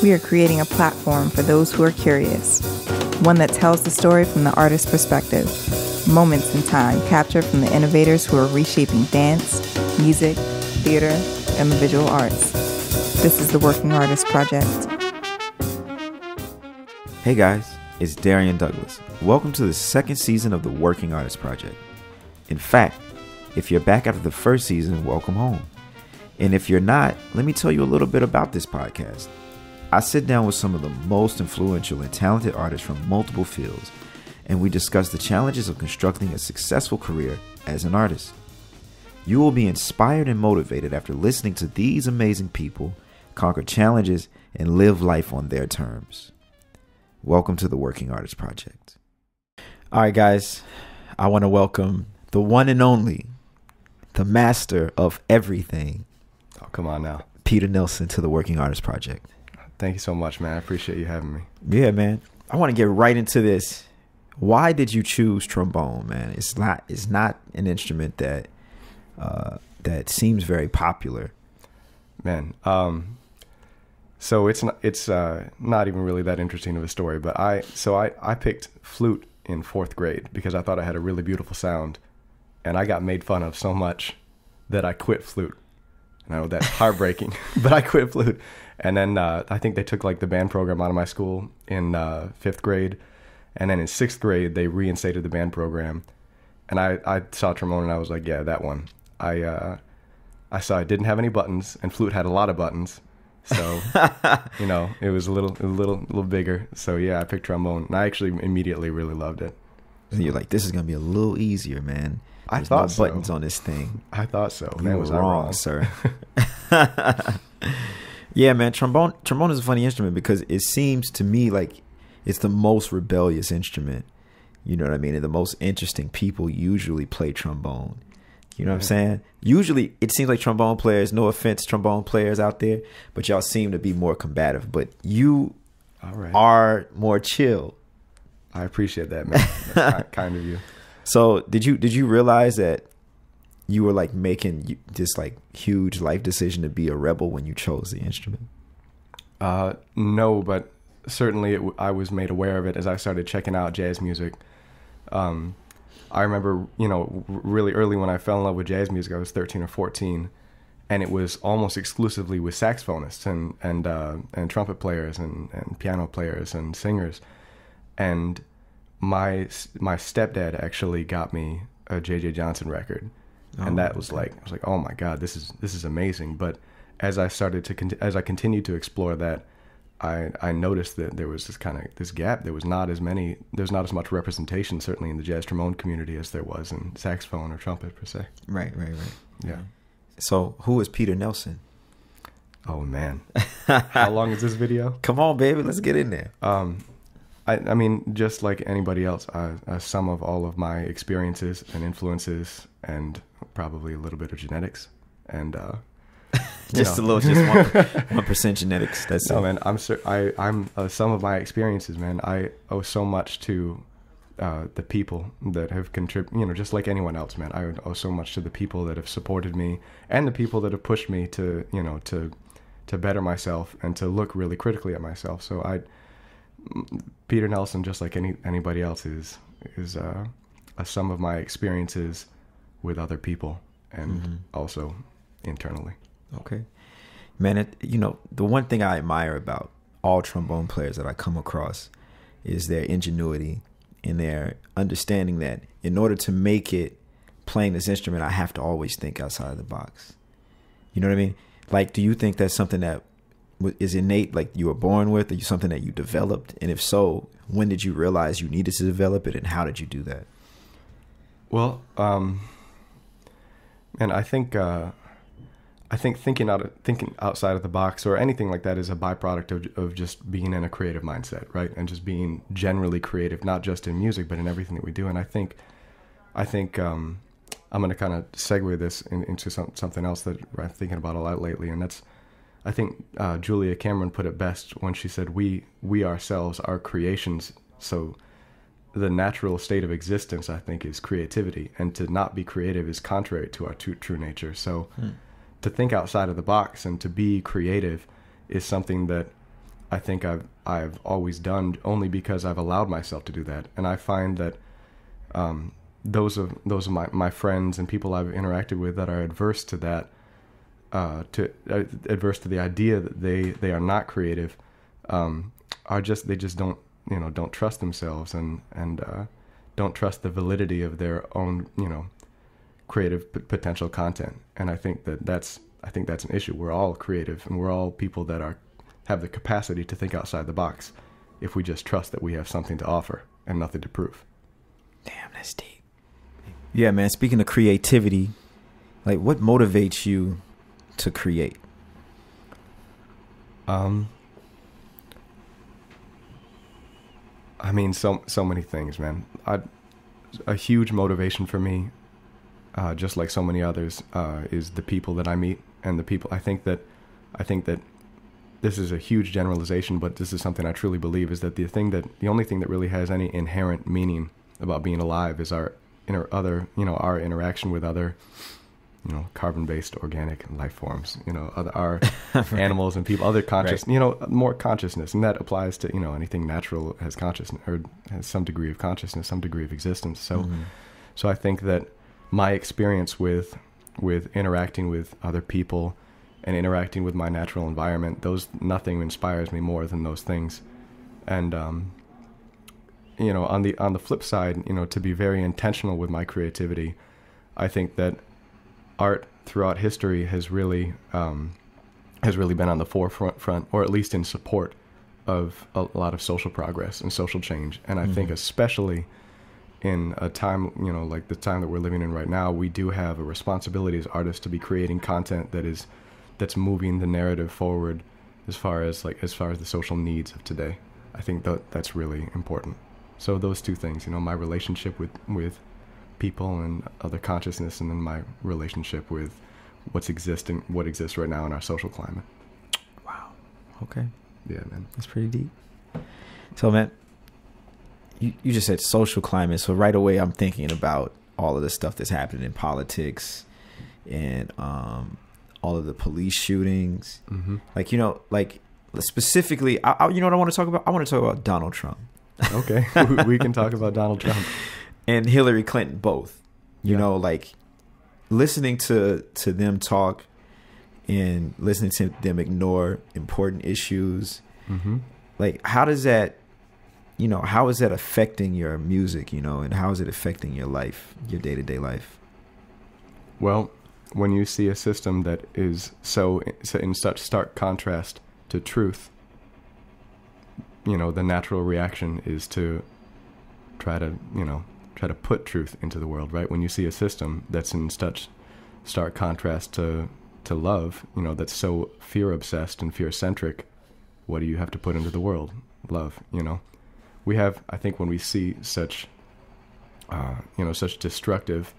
We are creating a platform for those who are curious, one that tells the story from the artist's perspective. Moments in time captured from the innovators who are reshaping dance, music, theater, and the visual arts. This is the Working Artist Project. Hey guys, it's Darrian Douglas. Welcome to the second season of the Working Artist Project. In fact, if you're back after the first season, welcome home. And if you're not, let me tell you a little bit about this podcast. I sit down with some of the most influential and talented artists from multiple fields, and we discuss the challenges of constructing a successful career as an artist. You will be inspired and motivated after listening to these amazing people conquer challenges and live life on their terms. Welcome to the Working Artist Project. All right, guys, I want to welcome the one and only, the master of everything, Oh, come on now. Peter Nelson, to the Working Artist Project. Thank you so much, man. I appreciate you having me. Yeah, man. I want to get right into this. Why did you choose trombone, man? It's not. It's not an instrument that uh, that seems very popular. Man, um, so it's not, it's uh, not even really that interesting of a story, but I so I, I picked flute in fourth grade because I thought I had a really beautiful sound, and I got made fun of so much that I quit flute. And I know that's heartbreaking, but I quit flute. And then uh, I think they took like the band program out of my school in uh, fifth grade, and then in sixth grade they reinstated the band program, and I I saw trombone and I was like, yeah, that one. I uh, I saw it didn't have any buttons, and flute had a lot of buttons. So, you know, it was a little, a little, a little bigger. So yeah, I picked trombone, and I actually immediately really loved it. And you're like, this is gonna be a little easier, man. I There's thought no so. buttons on this thing. I thought so. You Man, was I wrong, sir. yeah, man. Trombone, trombone is a funny instrument because it seems to me like it's the most rebellious instrument. You know what I mean? And the most interesting people usually play trombone. You know what I'm saying? Usually, it seems like trombone players. No offense, trombone players out there, but y'all seem to be more combative. But you All right. are more chill. I appreciate that, man. That's kind of you. So did you did you realize that you were like making this like huge life decision to be a rebel when you chose the instrument? Uh, no, but certainly w- I was made aware of it as I started checking out jazz music. Um, I remember, you know, really early when I fell in love with jazz music, I was 13 or 14, and it was almost exclusively with saxophonists and and uh, and trumpet players and, and piano players and singers, and my my stepdad actually got me a J.J. Johnson record, Oh, and that was like I was like, oh my god, this is this is amazing. But as I started to con- as I continued to explore that, I I noticed that there was this kind of this gap. There was not as many. There's not as much representation certainly in the jazz trombone community as there was in saxophone or trumpet per se. Right, right, right. Yeah. So who is Peter Nelson? Oh man, how long is this video? Come on, baby, let's get in there. Um, I, I mean, just like anybody else, I, I sum of all of my experiences and influences, and probably a little bit of genetics. And uh, Just know. a little, just one percent genetics. That's no, it. man. I'm cer- I I'm uh, some of my experiences, man. I owe so much to uh, the people that have contributed. You know, just like anyone else, man. I owe so much to the people that have supported me and the people that have pushed me to, you know, to to better myself and to look really critically at myself. So I, Peter Nelson, just like any anybody else, is is uh, a sum of my experiences with other people and Mhm. also internally. Okay, man. It, you know, the one thing I admire about all trombone players that I come across is their ingenuity and their understanding that in order to make it playing this instrument, I have to always think outside of the box. You know what I mean? Like, do you think that's something that is innate, like you were born with, or something that you developed? And if so, when did you realize you needed to develop it, and how did you do that? Well, um, and I think uh, I think thinking out of, thinking outside of the box or anything like that is a byproduct of of just being in a creative mindset, right? And just being generally creative, not just in music, but in everything that we do. And I think I think um, I'm going to kind of segue this in, into some, something else that I'm thinking about a lot lately, and that's I think uh, Julia Cameron put it best when she said, "We we ourselves are creations." So the natural state of existence, I think, is creativity, and to not be creative is contrary to our true, true nature. So, Hmm. to think outside of the box and to be creative is something that I think I've I've always done only because I've allowed myself to do that, and I find that um, those of those of my, my friends and people I've interacted with that are adverse to that, uh, to uh, adverse to the idea that they they are not creative, um, are just they just don't you know don't trust themselves and and uh, don't trust the validity of their own you know creative p- potential content, and I think that that's I think that's an issue. We're all creative, and we're all people that are have the capacity to think outside the box if we just trust that we have something to offer and nothing to prove. Damn, that's deep. Yeah, man. Speaking of creativity, like what motivates you to create? Um, I mean, so so many things, man. I, a huge motivation for me, uh, just like so many others, uh, is the people that I meet and the people. I think that, I think that, this is a huge generalization, but this is something I truly believe is that the thing that the only thing that really has any inherent meaning about being alive is our inner other, you know, our interaction with other you know, carbon-based organic life forms, you know, other our right. animals and people, other conscious, right. you know, more consciousness, and that applies to you know anything natural has consciousness or has some degree of consciousness, some degree of existence. So, mm-hmm. so I think that my experience with with interacting with other people and interacting with my natural environment, those nothing inspires me more than those things, and um, you know, on the on the flip side, you know, to be very intentional with my creativity, I think that art throughout history has really um, has really been on the forefront, front, or at least in support of a lot of social progress and social change. And I mm-hmm. think especially in a time, you know, like the time that we're living in right now, we do have a responsibility as artists to be creating content that is that's moving the narrative forward as far as like as far as the social needs of today. I think that that's really important. So those two things, you know, my relationship with with people and other consciousness, and then my relationship with what's existing, what exists right now in our social climate. Wow. Okay. Yeah, man. That's pretty deep. So, man, you, you just said social climate. So right away, I'm thinking about all of the stuff that's happening in politics and um, all of the police shootings. Mm-hmm. Like, you know, like specifically, I, I, you know what I want to talk about? I want to talk about Donald Trump. Okay. we can talk about Donald Trump and Hillary Clinton both. You yeah. know, like listening to to them talk and listening to them ignore important issues. Mm-hmm. Like, how does that, you know, how is that affecting your music? You know, and how is it affecting your life, your day to day life? Well, when you see a system that is so in such stark contrast to truth, you know, the natural reaction is to try to, you know, try to put truth into the world, right? When you see a system that's in such stark contrast to to love, you know, that's so fear obsessed and fear centric, what do you have to put into the world? Love, you know. We have, I think, when we see such, uh, you know, such destructive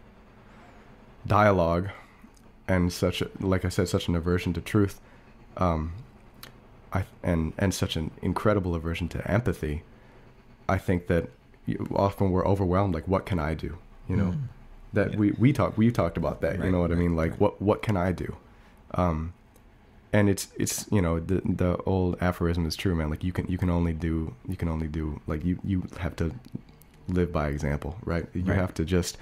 dialogue and such, like I said, such an aversion to truth, um, I, and and such an incredible aversion to empathy. I think that often we're overwhelmed like what can i do? You know? Mm. that yeah. we we talk we talked about that right, you know what right, i mean? Like right. what what can i do? Um and it's it's you know the the old aphorism is true man. Like you can you can only do you can only do like you you have to live by example right? You have to just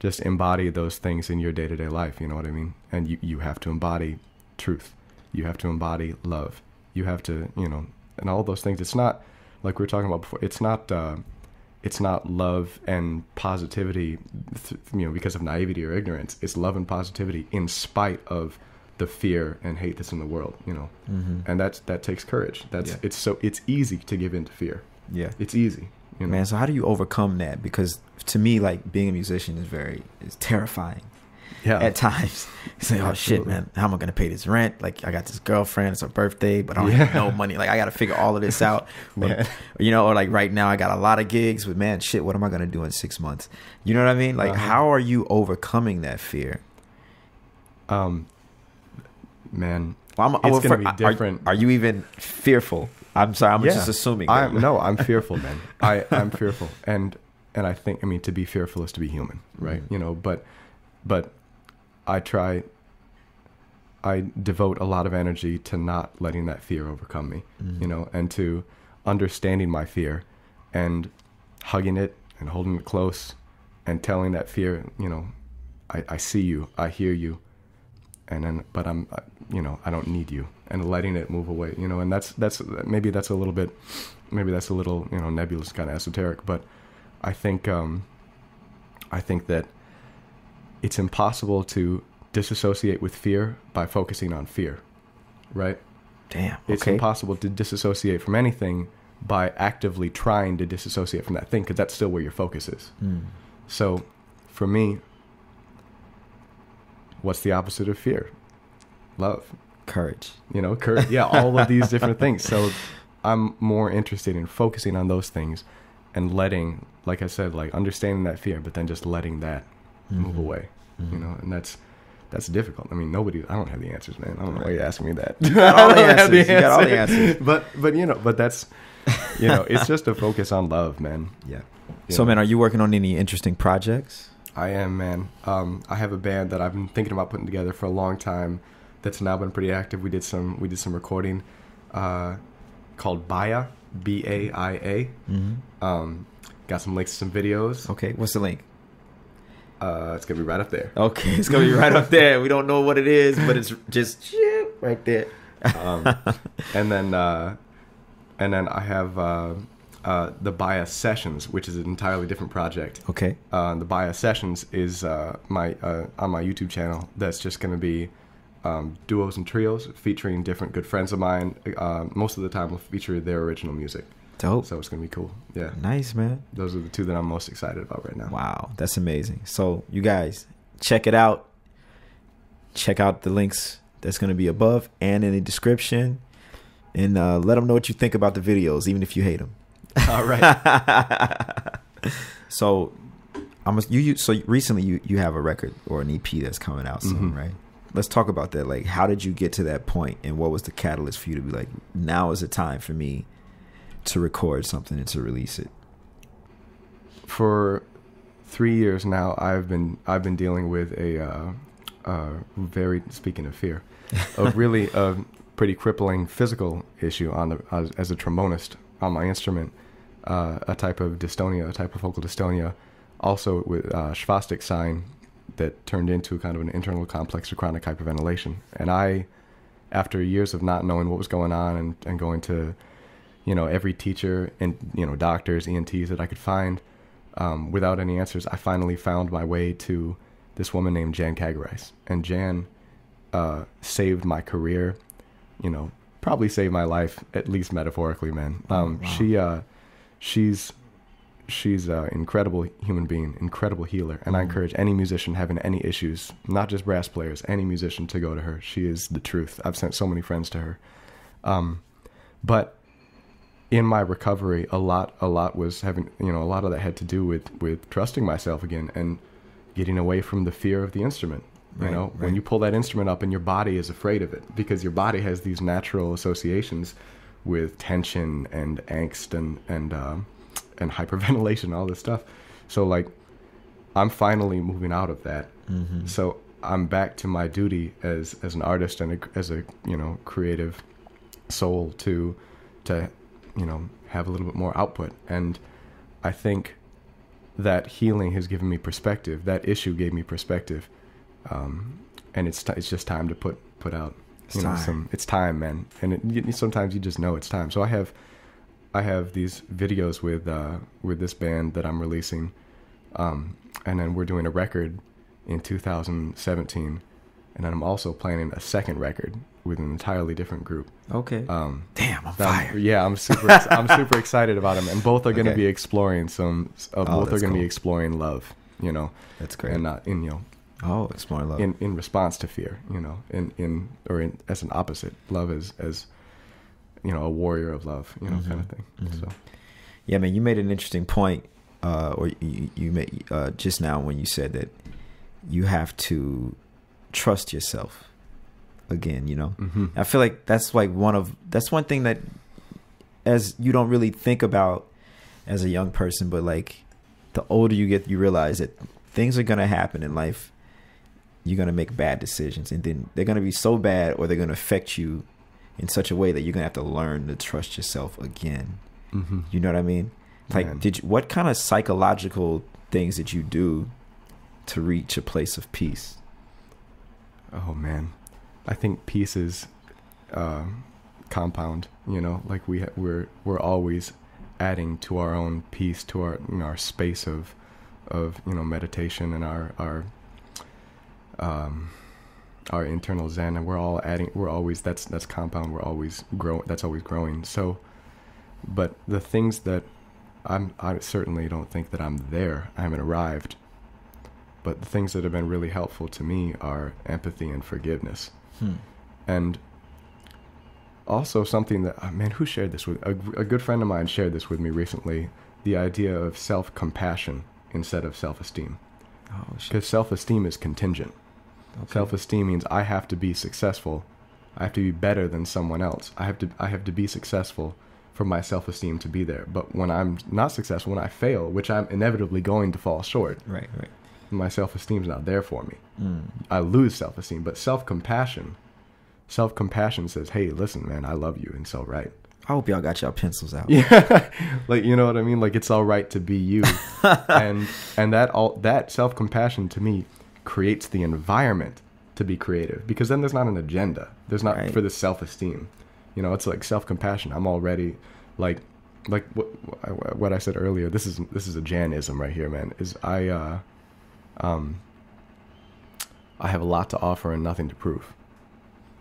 just embody those things in your day-to-day life you know what i mean? And you you have to embody truth. You have to embody love. You have to you know and all those things. It's not like we were talking about before it's not uh, it's not love and positivity, you know, because of naivety or ignorance. It's love and positivity in spite of the fear and hate that's in the world, you know, mm-hmm. and that's that takes courage. That's yeah. it's so it's easy to give in to fear. Yeah, it's easy. You know? Man, so how do you overcome that? Because to me, like being a musician is very is terrifying yeah. at times. You say, "Oh shit, man, how am I gonna pay this rent? Like, I got this girlfriend. It's her birthday, but I don't yeah. have no money. Like, I got to figure all of this out. but, you know, or like right now, I got a lot of gigs. But man, shit, what am I gonna do in six months? You know what I mean? Like, uh-huh. how are you overcoming that fear? Um, man, well, I'm, it's I'm gonna be different. Are, are, you even fearful? I'm sorry, I'm yeah. just assuming. I'm, no, I'm fearful, man. I I'm fearful, and and I think I mean to be fearful is to be human, right? Mm-hmm. You know, but but I try I devote a lot of energy to not letting that fear overcome me, Mhm. you know, and to understanding my fear and hugging it and holding it close and telling that fear, you know, I, I see you, I hear you, and then, but I'm, uh, you know, I don't need you, and letting it move away, you know, and that's that's maybe that's a little bit, maybe that's a little, you know, nebulous, kind of esoteric, but I think, um, I think that it's impossible to disassociate with fear by focusing on fear, right? Damn. It's impossible to disassociate from anything by actively trying to disassociate from that thing because that's still where your focus is. Mm. So, for me, what's the opposite of fear? Love. Courage. You know, courage. Yeah, all of these different things. So, I'm more interested in focusing on those things and letting, like I said, like understanding that fear, but then just letting that move Mhm. away. You Mhm. know, and that's that's difficult. I mean, nobody. I don't have the answers, man. I don't know why you're asking me that. all I the have answers. You got all the answers. answers. But but you know, but that's you know, it's just a focus on love, man. Yeah. You So, know? man, are you working on any interesting projects? I am, man. Um, I have a band that I've been thinking about putting together for a long time. That's now been pretty active. We did some we did some recording uh, called Baia, B A I A. Mm-hmm. Um, got some links to some videos. Okay. What's the link? Uh, it's gonna be right up there. Okay, it's gonna be right up there. We don't know what it is, but it's just right there. Um, and then uh, and then I have uh, uh, the Bias Sessions, which is an entirely different project. okay. Uh, the Bias Sessions is uh, my uh, on my YouTube channel. That's just to be um, duos and trios featuring different good friends of mine. Uh, most of the time, will feature their original music, Dope. so it's to be cool. Yeah, nice, man. those are the two that I'm most excited about right now. Wow, that's amazing. So, you guys, check it out. Check out the links that's to be above and in the description. And uh, let them know what you think about the videos, even if you hate them. All right. so, I'm a, you, you. So recently, you you have a record or an EP that's coming out soon, Mhm. right? Let's talk about that. Like, how did you get to that point, and what was the catalyst for you to be like, now is the time for me to record something and to release it? For three years now, I've been I've been dealing with a uh, uh, very speaking of fear, a really uh, pretty crippling physical issue on the as, as a trombonist on my instrument, uh, a type of dystonia, a type of focal dystonia, also with uh, spastic sign that turned into kind of an internal complex or chronic hyperventilation. And I, after years of not knowing what was going on and, and going to, you know, every teacher and you know doctors, ENTs that I could find, um, without any answers, I finally found my way to this woman named Jan Kagarice. And Jan uh, saved my career, you know, probably saved my life, at least metaphorically, man. Um, wow. She, uh, she's, she's an incredible human being, incredible healer. And I Mhm. encourage any musician having any issues, not just brass players, any musician to go to her. She is the truth. I've sent so many friends to her. Um, but in my recovery, a lot, a lot was having, you know, a lot of that had to do with with trusting myself again and getting away from the fear of the instrument. You Right, know, right. when you pull that instrument up and your body is afraid of it because your body has these natural associations with tension and angst and and um, and hyperventilation, all this stuff. So like, I'm finally moving out of that. Mm-hmm. So I'm back to my duty as as an artist and a, as a you know creative soul to to you know have a little bit more output. And I think that healing has given me perspective. That issue gave me perspective, um, and it's t- it's just time to put put out. It's you know, time. some it's time, man. And it, you, sometimes you just know it's time. So I have I have these videos with uh, with this band that I'm releasing, um, and then we're doing a record in 2017, and then I'm also planning a second record with an entirely different group. Okay. Um, Damn, I'm fired. yeah, I'm super. I'm super excited about them, and both are going to Okay. be exploring some. Uh, Oh, both are going to cool. be exploring love, you know, That's great. and not in you know oh, explore love. in in response to fear, you know, in in or in as an opposite, love is as you know a warrior of love, you know, kind of thing. mhm. So Yeah, man, you made an interesting point, uh, or you, you made uh, just now when you said that you have to trust yourself again. You know, mhm. I feel like that's like one of that's one thing that as you don't really think about as a young person, but like the older you get, you realize that things are gonna happen in life, you're gonna make bad decisions, and then they're gonna be so bad, or they're gonna affect you in such a way that you're gonna have to learn to trust yourself again. Mm-hmm. You know what I mean? Like, Man. did you, what kind of psychological things did you do to reach a place of peace? Oh man, I think peace is uh, compound. You know, like we we're we're always adding to our own peace, to our you know, our space of of you know meditation and our our um our internal zen, and we're all adding. We're always that's that's compound. We're always grow. That's always growing. So, but the things that I'm I certainly don't think that I'm there. I haven't arrived. But the things that have been really helpful to me are empathy and forgiveness. Hmm. And also something that, oh, man, who shared this with? A, a good friend of mine shared this with me recently the idea of self compassion instead of self esteem. Oh. Because self esteem is contingent. Okay. Self esteem means I have to be successful. I have to be better than someone else. I have to I have to be successful for my self esteem to be there. But when I'm not successful, when I fail, which I'm inevitably going to fall short, Right, right. My self esteem's not there for me. Mm. I lose self esteem. But self compassion, self compassion says, "Hey, listen, man, I love you, and so right." I hope y'all got y'all pencils out. Yeah, like you know what I mean. Like it's all right to be you, and and that all that self compassion to me creates the environment to be creative because then there's not an agenda. There's not Right. for the self esteem. You know, it's like self compassion. I'm already like like what what I said earlier. This is this is a Janism right here, man. Is I uh um I have a lot to offer and nothing to prove.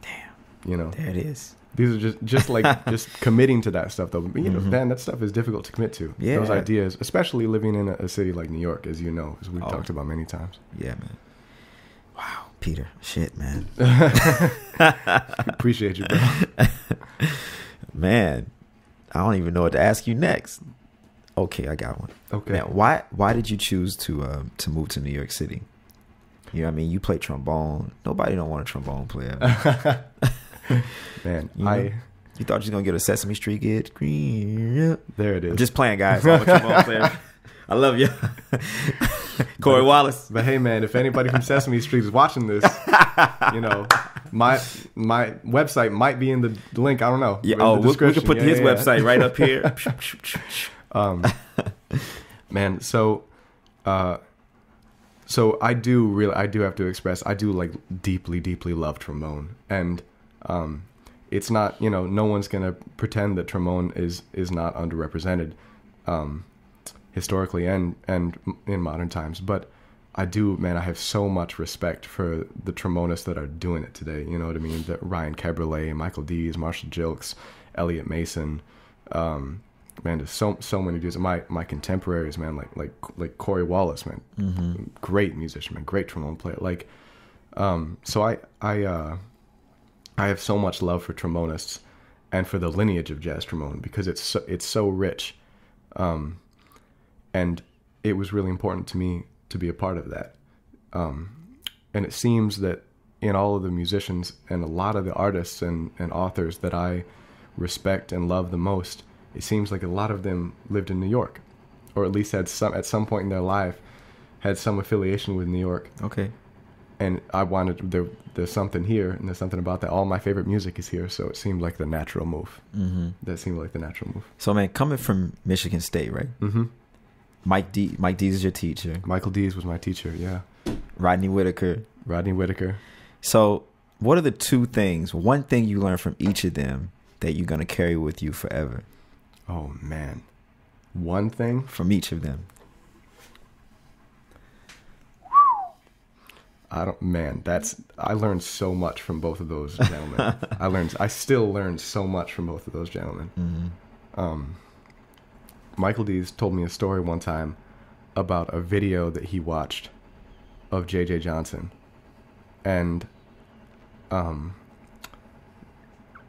Damn. You know, There it is. these are just just like just committing to that stuff though. But, you know, Mhm. man, that stuff is difficult to commit to. Yeah. Those ideas, especially living in a, a city like New York, as you know, as we've Oh. talked about many times. Yeah, man. Wow, Peter. Shit, man. Appreciate you, bro. Man, I don't even know what to ask you next. Okay, I got one. Okay. Man, why why did you choose to um, to move to New York City? You know what I mean? You play trombone. Nobody don't want a trombone player. man, You know? I You thought you was gonna get a Sesame Street kid? Green. there it is. I'm just playing, guys. I'm a player. I love you, Corey Wallace. but hey, man, if anybody from Sesame Street is watching this, you know, my my website might be in the link. I don't know. Yeah. Oh, we we could put Yeah, his yeah. website right up here. Um man so uh so i do really i do have to express i do like deeply deeply love trombone and um it's not you know no one's gonna pretend that trombone is is not underrepresented um historically and and in modern times. But i do man i have so much respect for the trombonists that are doing it today you know what i mean? That ryan keberle michael dease marshall gilkes elliot mason um man there's so so many dudes. My my contemporaries man like like like corey wallace man. Mm-hmm. great musician man. Great trombone player. Like um so i i uh i have so much love for trombonists and for the lineage of jazz trombone because it's so, it's so rich. Um and it was really important to me to be a part of that. Um and it seems that in all of the musicians and a lot of the artists and, and authors that i respect and love the most it seems like a lot of them lived in new york or at least had some at some point in their life had some affiliation with new york Okay. and I wanted there. There's something here, and there's something about that. All my favorite music is here, so it seemed like the natural move. Mm-hmm. That seemed like the natural move. So, man, coming from Michigan State, right? Mm-hmm. Mike D. Mike Dease is your teacher. Michael Dease was my teacher. Yeah, Rodney Whitaker. Rodney Whitaker. So, what are the two things? One thing you learned from each of them that you're gonna carry with you forever Oh man, one thing. from each of them. I don't. Man, that's. I learned so much from both of those gentlemen. I learned. I still learned so much from both of those gentlemen. Mm-hmm. um, Michael Dease told me a story one time about a video that he watched of J.J. Johnson, and um,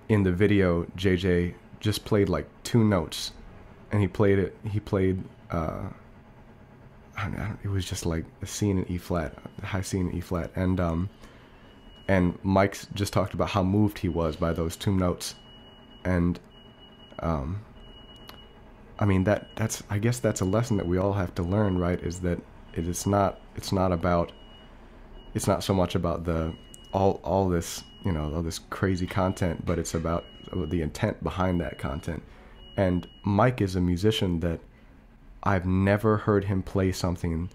in the video, J.J. just played like two notes, and he played it. He played. Uh, I don't, it was just like a C and an E flat, high C and an E flat, and um, and Mike's just talked about how moved he was by those two notes, and um, I mean that that's I guess that's a lesson that we all have to learn, right? Is that it is not it's not about it's not so much about the all all this you know all this crazy content, but it's about the intent behind that content. And Mike is a musician that I've never heard him play something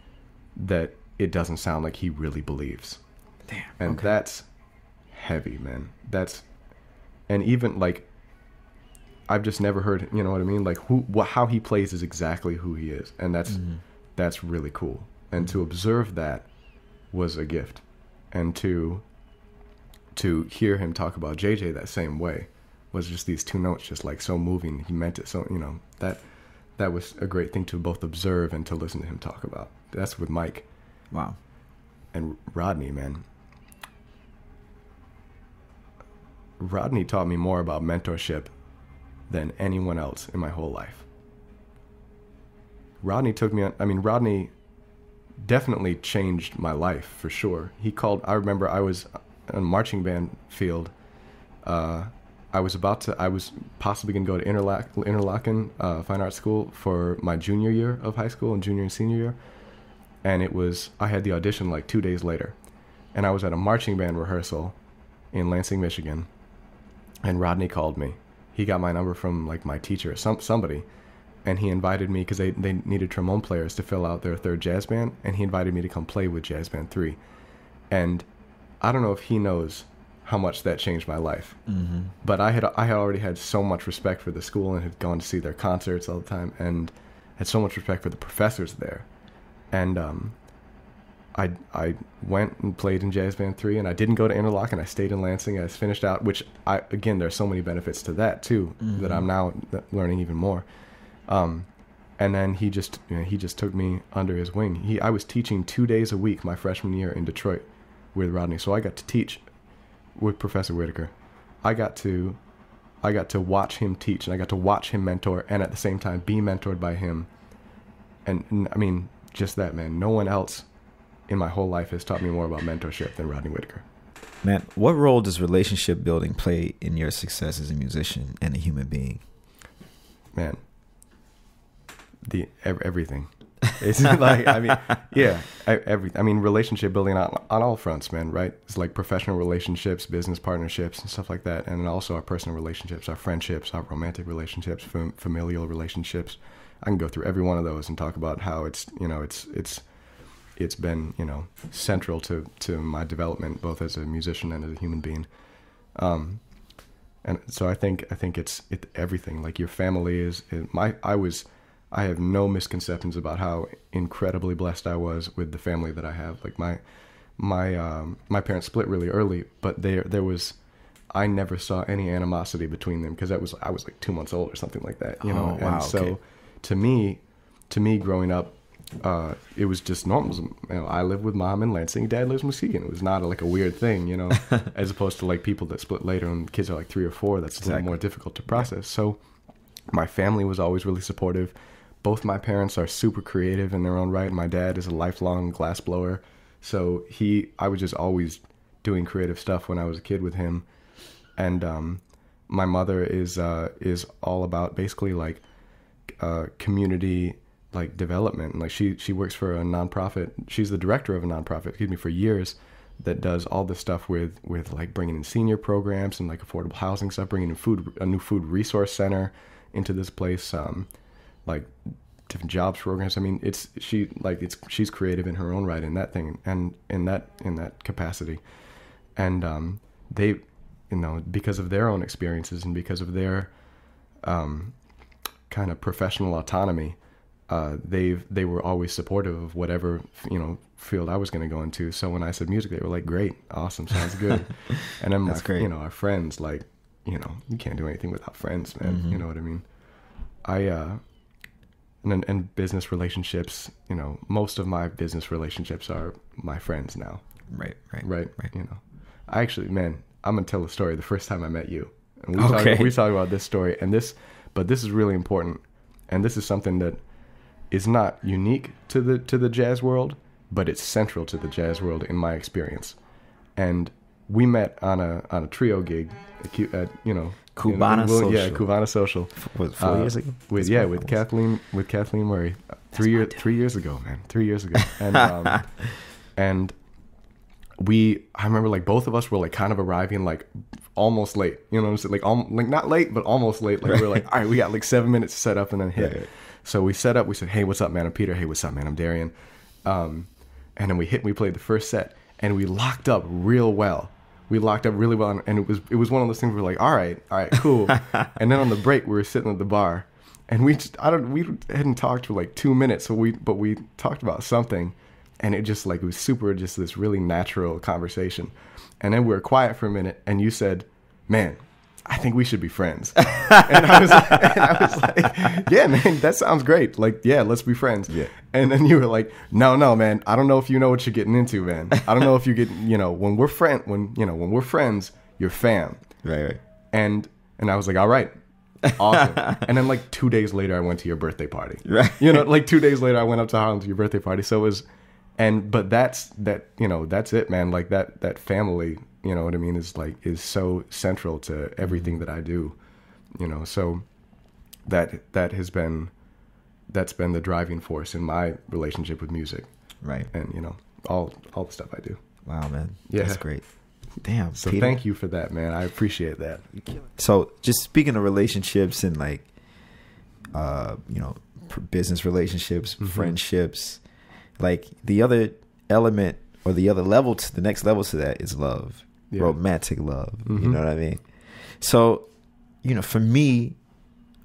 that it doesn't sound like he really believes. Damn. And okay. that's heavy, man. That's and even like I've just never heard, you know what I mean? Like who wh- how he plays is exactly who he is, and that's Mm-hmm. that's really cool. And to observe that was a gift. And to to hear him talk about JJ that same way was just these two notes just like so moving. He meant it so, you know, that that was a great thing to both observe and to listen to him talk about. That's with Mike wow. and Rodney, man. Rodney taught me more about mentorship than anyone else in my whole life. Rodney took me on, I mean, Rodney definitely changed my life for sure. He called, I remember I was on a marching band field. Uh, I was about to, I was possibly going to go to Interlac, Interlochen uh, Fine Arts School for my junior year of high school and junior and senior year. And it was I had the audition like two days later, and I was at a marching band rehearsal in Lansing, Michigan, and Rodney called me. He got my number from like my teacher, some somebody, and he invited me because they they needed trombone players to fill out their third jazz band, and he invited me to come play with Jazz Band Three, and I don't know if he knows how much that changed my life, Mm-hmm. but I had I had already had so much respect for the school and had gone to see their concerts all the time and had so much respect for the professors there and um, I I went and played in Jazz Band Three, and I didn't go to Interlock, and I stayed in Lansing. I finished out, which I again there are so many benefits to that too that I'm now learning even more. Um, and then he just you know, he just took me under his wing. He I was teaching two days a week my freshman year in Detroit with Rodney, so I got to teach with Professor Whitaker. I got to I got to watch him teach, and I got to watch him mentor, and at the same time be mentored by him. And, and I mean, just that, man. No one else in my whole life has taught me more about mentorship than Rodney Whitaker. Man, what role does relationship building play in your success as a musician and a human being? Man, the everything. It's like I mean, yeah, every. I mean, relationship building on on all fronts, man. Right? It's like professional relationships, business partnerships, and stuff like that, and also our personal relationships, our friendships, our romantic relationships, fam- familial relationships. I can go through every one of those and talk about how it's you know it's it's it's been you know central to to my development both as a musician and as a human being. Um, and so I think I think it's it everything. Like your family is, is my. I was I have no misconceptions about how incredibly blessed I was with the family that I have. Like my my um, my parents split really early, but there there was I never saw any animosity between them because that was I was like two months old or something like that, you know. Oh, wow, and so okay. to me, to me growing up, uh, it was just normal. You know, I live with mom in Lansing, dad lives in Muskegon. It was not like a weird thing, you know, as opposed to like people that split later and kids are like three or four. That's a Exactly. little more difficult to process. So my family was always really supportive. Both my parents are super creative in their own right. My dad is a lifelong glass blower, so he I was just always doing creative stuff when I was a kid with him, and um, my mother is uh, is all about basically like uh, community like development. Like she she works for a nonprofit. She's the director of a nonprofit. Excuse me for years that does all this stuff with with like bringing in senior programs and like affordable housing stuff, bringing in food a new food resource center into this place, um, like different jobs programs. I mean, it's she like it's she's creative in her own right in that thing and in that in that capacity, and um, they, you know, because of their own experiences and because of their um, kind of professional autonomy, uh, they've they were always supportive of whatever you know field I was going to go into. So when I said music, they were like, "Great, awesome, sounds good." and then my, That's great. you know, our friends like, you know, you can't do anything without friends, man. Mm-hmm. You know what I mean? I uh, and and business relationships. You know, most of my business relationships are my friends now. Right, right, Right. right. You know, I actually, man, I'm gonna tell a story. The first time I met you, and we Okay. talked, we talked about this story, and this, but this is really important, and this is something that is not unique to the to the jazz world, but it's central to the jazz world in my experience. And we met on a on a trio gig at, at you know Cubana Will- yeah, Social. Cubana Social. It four Uh, years ago? With yeah, with it. Kathleen with Kathleen Murray, uh, three years three years ago, man, three years ago, and um, and we I remember like both of us were like kind of arriving like almost late. You know what I'm saying? Like um, like not late, but almost late. Like we are like, all right, we got like seven minutes to set up and then hit. Right. So we set up. We said, hey, what's up, man? I'm Peter. Hey, what's up, man? I'm Darrian. Um, and then we hit. We played the first set, and we locked up real well. We locked up really well, and it was it was one of those things. Where we're like, all right, all right, cool. and then on the break, we were sitting at the bar, and we just I don't we hadn't talked for like two minutes, so we but we talked about something, and it just like it was super just this really natural conversation, and then we were quiet for a minute, and you said, man. I think we should be friends. and, I was, and I was like, yeah, man, that sounds great. Like, yeah, let's be friends. Yeah. And then you were like, no, no, man, I don't know if you know what you're getting into, man. I don't know if you get, you know, when we're friend, when, you know, when we're friends, you're fam. Right, right. And, and I was like, all right, awesome. and then like two days later, I went to your birthday party. Right. You know, like two days later, I went up to Harlem to your birthday party. So it was, and, but that's, that, you know, that's it, man. Like that, that family, you know what I mean, is like, is so central to everything that I do, you know, so that, that has been, that's been the driving force in my relationship with music Right. and, you know, all, all the stuff I do. Wow, man. Yeah. That's great. Damn. So Peter. thank you for that, man. I appreciate that. So just speaking of relationships and like, uh, you know, business relationships, Mm-hmm. friendships, like the other element or the other level to the next level to that is love, Yeah. romantic love. You Mhm. know what I mean? So, you know, for me,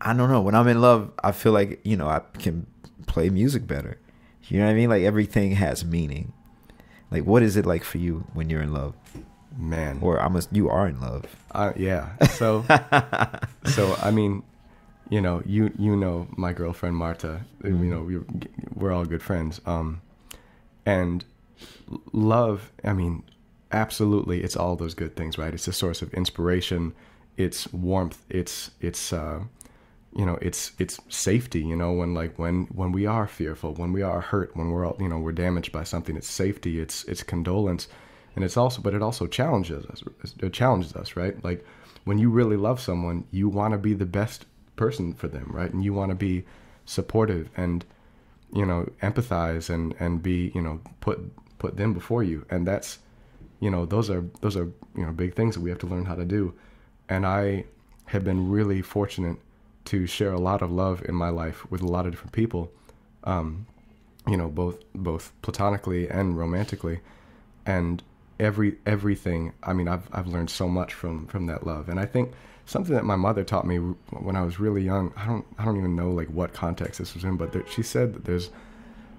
I don't know. When I'm in love, I feel like you know I can play music better. You know what I mean? Like everything has meaning. Like, what is it like for you when you're in love, Man. or I'm a, you are in love? Uh, yeah. So, so I mean, you know, you you know my girlfriend Marta. You know, we we're all good friends. Um, and love. I mean, absolutely, it's all those good things, right? It's a source of inspiration. It's warmth. It's it's uh, you know, it's it's safety. You know, when like when when we are fearful, when we are hurt, when we're all you know we're damaged by something. It's safety. It's it's condolence, and it's also but it also challenges us. It challenges us, right? Like when you really love someone, you want to be the best person for them, right? And you want to be supportive and you know empathize and and be you know put put them before you, and that's you know those are those are you know big things that we have to learn how to do. And I have been really fortunate to share a lot of love in my life with a lot of different people, um, you know, both both platonically and romantically, and every everything. I mean, I've I've learned so much from from that love, and I think something that my mother taught me when I was really young. I don't I don't even know like what context this was in, but there, she said that there's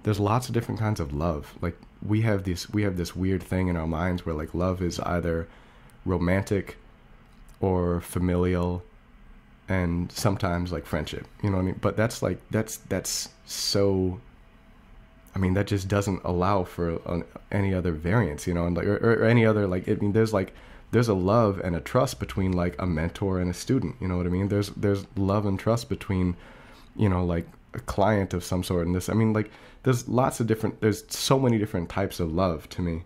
there's lots of different kinds of love. Like we have this we have this weird thing in our minds where like love is either romantic or familial and sometimes like friendship. You know what i mean? But that's like that's that's so i mean that just doesn't allow for an, any other variance you know and like or, or any other like i mean there's like there's a love and a trust between like a mentor and a student you know what i mean? There's there's love and trust between you know like a client of some sort and this i mean like there's lots of different there's so many different types of love to me.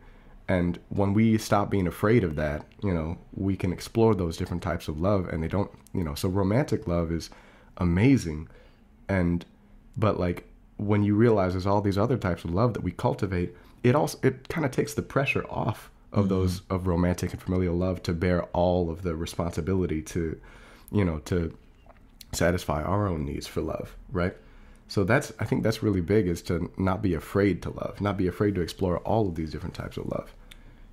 And when we stop being afraid of that you know we can explore those different types of love and they don't you know so romantic love is amazing. And but like when you realize there's all these other types of love that we cultivate it also it kind of takes the pressure off of mm-hmm. those of romantic and familial love to bear all of the responsibility to you know to satisfy our own needs for love right so that's i think that's really big is to not be afraid to love not be afraid to explore all of these different types of love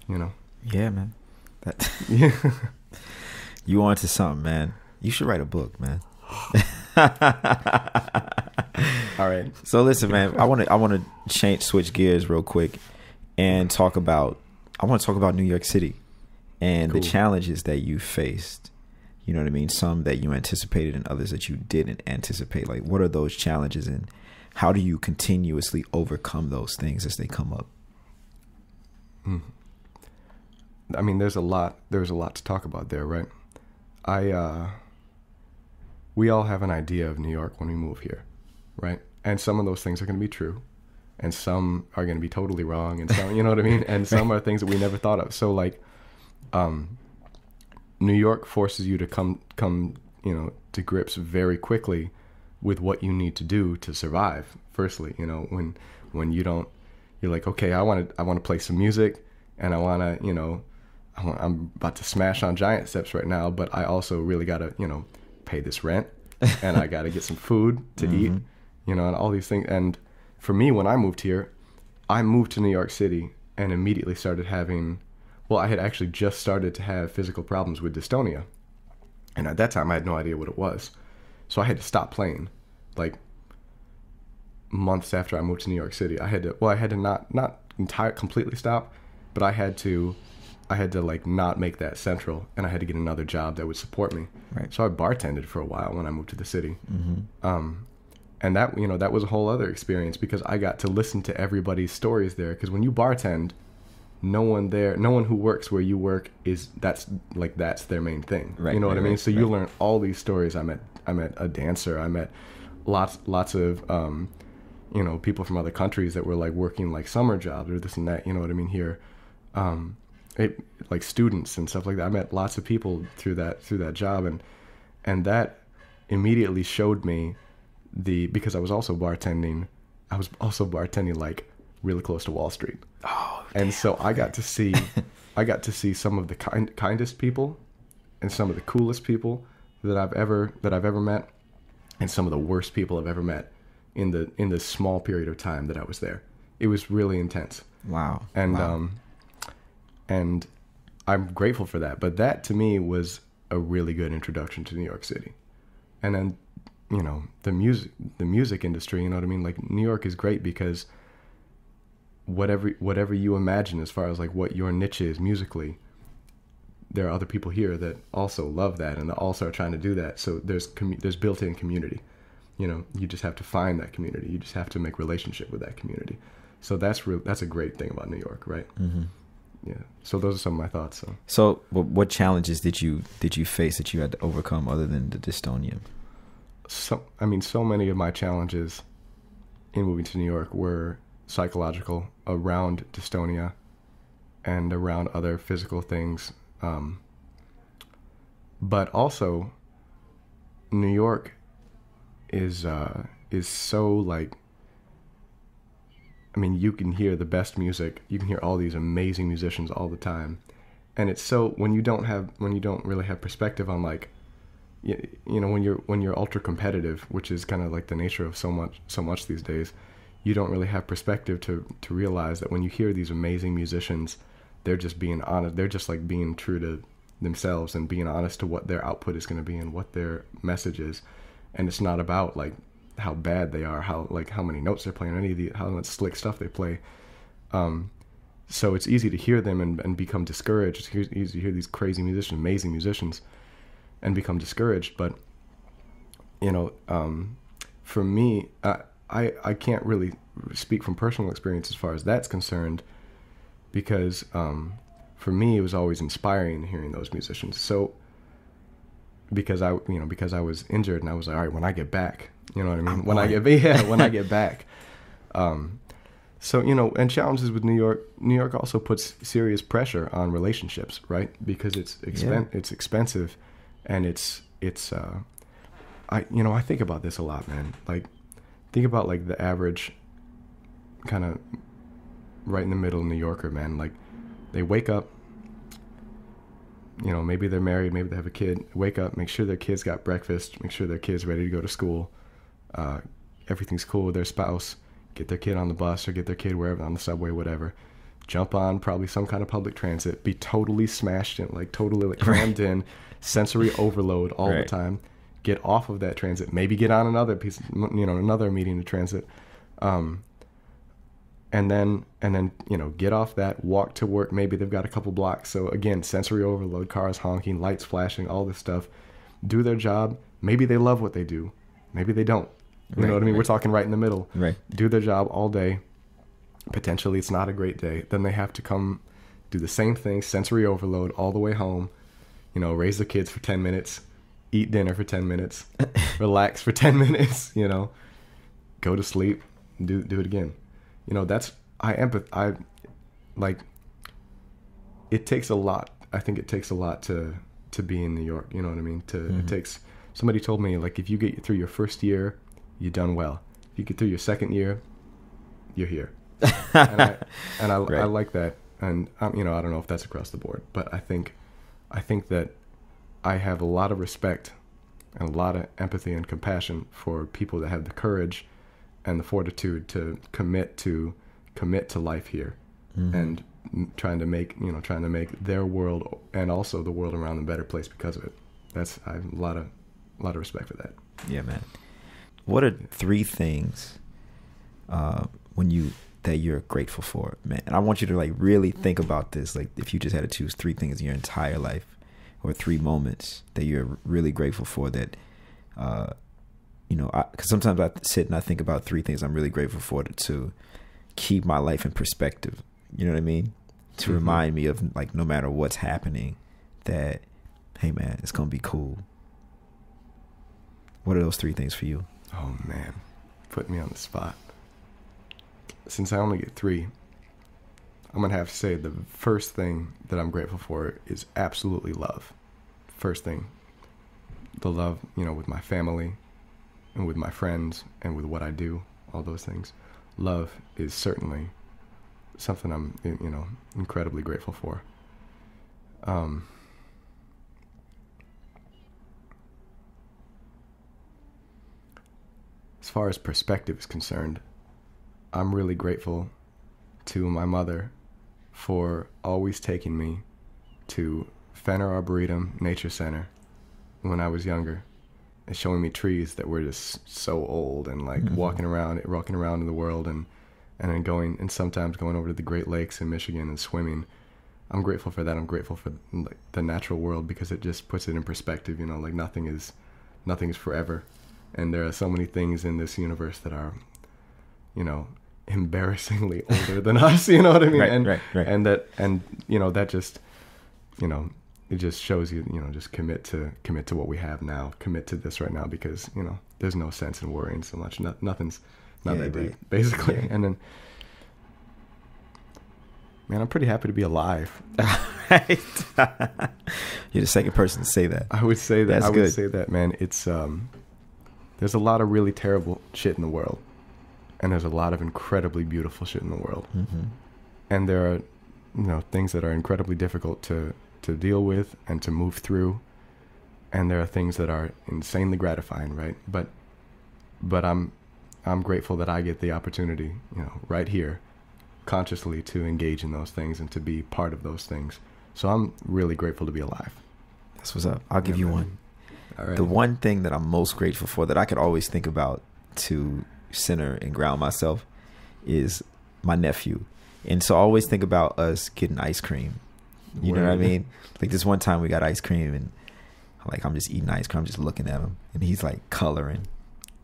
you know Yeah, man. That yeah you onto something, man. You should write a book, man. all right So listen, man. I want to I want to change switch gears real quick and talk about I want to talk about New York City and the challenges that you faced. You know what I mean? Some that you anticipated and others that you didn't anticipate. Like what are those challenges and how do you continuously overcome those things as they come up? I mean, there's a lot. There's a lot to talk about there, right? I, uh, we all have an idea of New York when we move here, right? And some of those things are going to be true, and some are going to be totally wrong, and some, you know what I mean? And some are things that we never thought of. So, like, um, New York forces you to come, come, you know, to grips very quickly with what you need to do to survive. Firstly, you know, when when you don't, you're like, okay, I want to, I want to play some music and I want to, you know, I want, I'm about to smash on giant steps right now, but I also really got to, you know, pay this rent and I got to get some food to eat, mm-hmm. you know, and all these things. And for me, when I moved here, I moved to New York City and immediately started having, well, I had actually just started to have physical problems with dystonia. And at that time, I had no idea what it was. So I had to stop playing. Like months after I moved to New York City, I had to, well, I had to not, not entire, completely stop, but I had to, I had to like not make that central and I had to get another job that would support me. Right. So I bartended for a while when I moved to the city. Um, and that you know that was a whole other experience because I got to listen to everybody's stories there. Because when you bartend, no one there, no one who works where you work is that's like that's their main thing. Right, you know what I mean? right, so you learn all these stories. I met I met a dancer. I met lots lots of um, you know people from other countries that were like working like summer jobs or this and that. You know what I mean? Here, um, it, like students and stuff like that. I met lots of people through that through that job and and that immediately showed me the because I was also bartending. I was also bartending like really close to Wall Street. Oh, and so I got to see, I got to see some of the kind, kindest people, and some of the coolest people that I've ever that I've ever met, and some of the worst people I've ever met in the in the small period of time that I was there. It was really intense, wow. and wow. um, and I'm grateful for that. But that to me was a really good introduction to New York City, and then you know the music the music industry. You know what I mean? Like New York is great because whatever whatever you imagine as far as like what your niche is musically there are other people here that also love that and that also are trying to do that. So there's commu- there's built-in community. You know you just have to find that community. You just have to make relationship with that community. So that's real that's a great thing about new york right? Mhm. yeah. So those are some of my thoughts so. So, what, what challenges did you did you face that you had to overcome other than the dystonia? so i mean so many of my challenges in moving to new york were psychological around dystonia and around other physical things um, but also new york is uh, is so like i mean you can hear the best music you can hear all these amazing musicians all the time and it's so when you don't have when you don't really have perspective on like you, you know when you're when you're ultra competitive which is kind of like the nature of so much so much these days you don't really have perspective to to realize that when you hear these amazing musicians they're just being honest they're just like being true to themselves and being honest to what their output is going to be and what their message is. And it's not about like how bad they are how like how many notes they're playing any of the how much slick stuff they play. Um so it's easy to hear them and, and become discouraged. It's easy to hear these crazy musicians amazing musicians and become discouraged. But you know, um, for me, I, I I can't really speak from personal experience as far as that's concerned, because um, for me it was always inspiring hearing those musicians. So because I you know because I was injured and I was like, all right, when I get back, you know what I mean? when I get yeah, when I get back. Um, so you know, and challenges with New York. New York also puts serious pressure on relationships, right? Because it's expen- it's expensive, and it's it's. Uh, I you know I think about this a lot, man. Like, think about like the average, kind of, right in the middle New Yorker, man. Like, they wake up. You know, maybe they're married, maybe they have a kid. Wake up, make sure their kids got breakfast, make sure their kids ready to go to school. Uh, everything's cool with their spouse get their kid on the bus or get their kid wherever on the subway, whatever. Jump on probably some kind of public transit, be totally smashed in, like totally like crammed in, sensory overload all the time. Get off of that transit, maybe get on another piece, you know, another medium of transit, um, and then and then you know get off that, walk to work. Maybe they've got a couple blocks, so again, sensory overload, cars honking, lights flashing, all this stuff. Do their job. Maybe they love what they do, maybe they don't. You Right, know what I mean? We're talking right in the middle Right. do their job all day. Potentially, it's not a great day. Then they have to come do the same thing, sensory overload all the way home. You know, raise the kids for 10 minutes, eat dinner for 10 minutes, relax for 10 minutes, you know, go to sleep, do do it again. You know, that's I empath I like it takes a lot. I think it takes a lot to to be in New York, you know what I mean? To Mhm. it takes somebody told me like if you get through your first year, you done well. If you get through your second year, you're here. and I and I, I like that. and um, you know I don't know if that's across the board, but I think I think that I have a lot of respect and a lot of empathy and compassion for people that have the courage and the fortitude to commit to commit to life here Mhm. and trying to make you know trying to make their world and also the world around them a better place because of it. That's I have a lot of a lot of respect for that. Yeah, man. What are three things uh, when you that you're grateful for, man? And I want you to like really think about this. Like, if you just had to choose three things in your entire life, or three moments that you're really grateful for, that uh, you know, because sometimes I sit and I think about three things I'm really grateful for to, to keep my life in perspective. You know what I mean? To Mhm. remind me of like no matter what's happening, that hey man, it's gonna be cool. What are those three things for you? Oh man, put me on the spot. Since I only get three, I'm gonna have to say the first thing that I'm grateful for is absolutely love. First thing, the love, you know, with my family, and with my friends, and with what I do, all those things. Love is certainly something I'm, you know, incredibly grateful for. Um, as far as perspective is concerned, I'm really grateful to my mother for always taking me to Fenner Arboretum Nature Center when I was younger and showing me trees that were just so old and like Mhm. walking around walking around in the world and and then going and sometimes going over to the Great Lakes in Michigan and swimming. I'm grateful for that. I'm grateful for like, the natural world because it just puts it in perspective, you know, like nothing is nothing is forever and there are so many things in this universe that are you know embarrassingly older than us you know what i mean Right, and right, right. and that and you know that just you know it just shows you you know just commit to commit to what we have now commit to this right now because you know there's no sense in worrying so much no, nothing's not Yeah, that deep right. basically Yeah. and then man i'm pretty happy to be alive You're the second person to say that. I would say that. That's I would good. say that, man. It's um, there's a lot of really terrible shit in the world, and there's a lot of incredibly beautiful shit in the world, Mm-hmm. and there are, you know, things that are incredibly difficult to to deal with and to move through, and there are things that are insanely gratifying, right? But, but I'm, I'm grateful that I get the opportunity, you know, right here, consciously to engage in those things and to be part of those things. So I'm really grateful to be alive. That's what's up. I'll give Yeah, you man. one. All right. The one thing that I'm most grateful for that I could always think about to center and ground myself is my nephew. And so I always think about us getting ice cream. You know what I mean? Like this one time we got ice cream and like I'm just eating ice cream, I'm just looking at him and he's like coloring.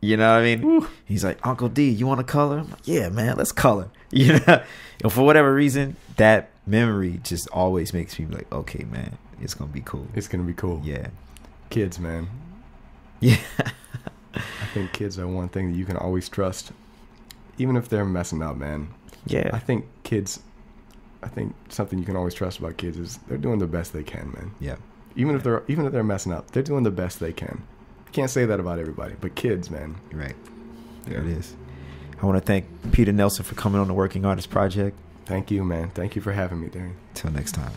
You know what I mean? He's like, Uncle D, you want to color? I'm like, yeah, man, let's color. You know, and for whatever reason, that memory just always makes me like, okay, man, it's gonna be cool. It's gonna be cool. Yeah, Kids, man. yeah, I think kids are one thing that you can always trust, even if they're messing up, man. yeah. I think kids. I think something you can always trust about kids is they're doing the best they can, man. Yeah. Even if they're even if they're messing up, they're doing the best they can. Can't say that about everybody, but kids, man. You're right. There Yeah. it is. I want to thank Peter Nelson for coming on the Working Artist Project. Thank you, man. Thank you for having me, Darrian. Till next time.